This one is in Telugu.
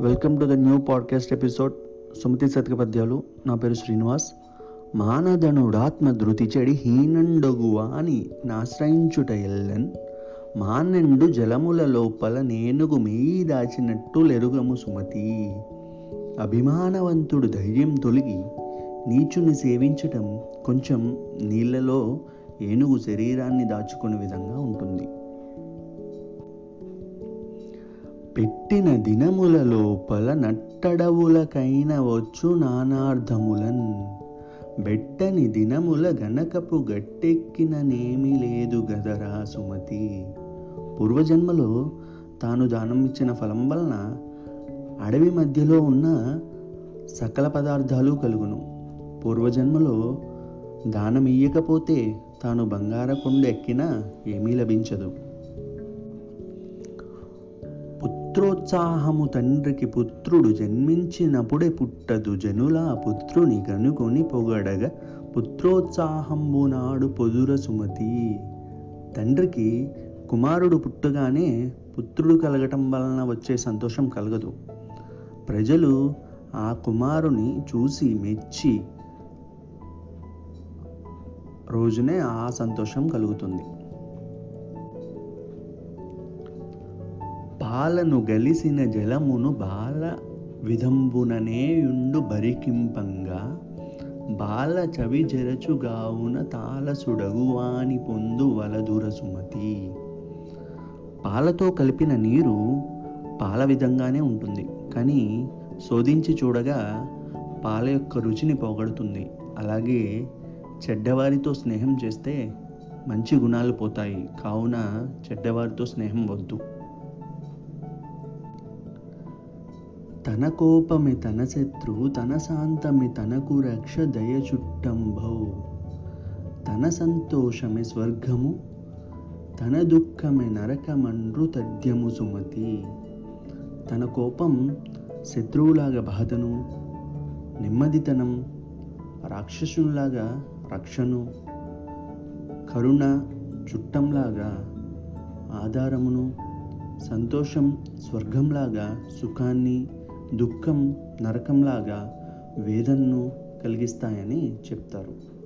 Welcome to the new podcast episode Sumathi Sataka పద్యాలు నా పేరు శ్రీనివాస్. మానదనుడాత్మ ధృతి చెడి హీనండగువా అని నాశ్రయించుట ఎల్లన్. మానెండు జలముల లోపల నేనుగు మేయి దాచినట్టు లెరుగము సుమతి. అభిమానవంతుడు ధైర్యం తొలగి నీచుని సేవించటం కొంచెం నీళ్ళలో ఏనుగు శరీరాన్ని దాచుకునే విధంగా పెట్టిన దినముల లోపల నట్టడవులకైన వచ్చు నానార్థములన్. బెట్టని దినముల గనకపు గట్టెక్కిననేమీ లేదు గదరా సుమతి. పూర్వజన్మలో తాను దానం ఇచ్చిన ఫలం వలన అడవి మధ్యలో ఉన్న సకల పదార్థాలు కలుగును. పూర్వజన్మలో దానం ఇయ్యకపోతే తాను బంగార ఎక్కినా ఏమీ లభించదు. పుత్రోత్సాహము తండ్రికి పుత్రుడు జన్మించినప్పుడే పుట్టదు. జనుల పుత్రుని కనుకొని పొగడగ పుత్రోత్సాహంబు నాడు పొదుర సుమతి. తండ్రికి కుమారుడు పుట్టగానే పుత్రుడు కలగటం వలన వచ్చే సంతోషం కలగదు. ప్రజలు ఆ కుమారుని చూసి మెచ్చి రోజునే ఆ సంతోషం కలుగుతుంది. పాలను గలిసిన జలమును బాల విధంబుననేయుండు బరికింపంగా బాల చవి జరచుగావున తాళసుడగువాని పొందు వలదుర సుమతి. పాలతో కలిపిన నీరు పాల విధంగానే ఉంటుంది కానీ శోధించి చూడగా పాల యొక్క రుచిని పోగొడుతుంది. అలాగే చెడ్డవారితో స్నేహం చేస్తే మంచి గుణాలు పోతాయి కావున చెడ్డవారితో స్నేహం వద్దు. తన కోపమి తన శత్రు తన శాంతమి తనకు రక్ష దయ చుట్టంభౌ తన సంతోషమి స్వర్గము తన దుఃఖమి నరకమండ్రు తద్యము సుమతి. తన కోపం శత్రువులాగా బాధను నెమ్మదితనం రాక్షసునిలాగా రక్షను కరుణ చుట్టంలాగా ఆధారమును సంతోషం స్వర్గంలాగా సుఖాన్ని దుఃఖం నరకంలాగా వేదనను కలిగిస్తాయని చెప్తారు.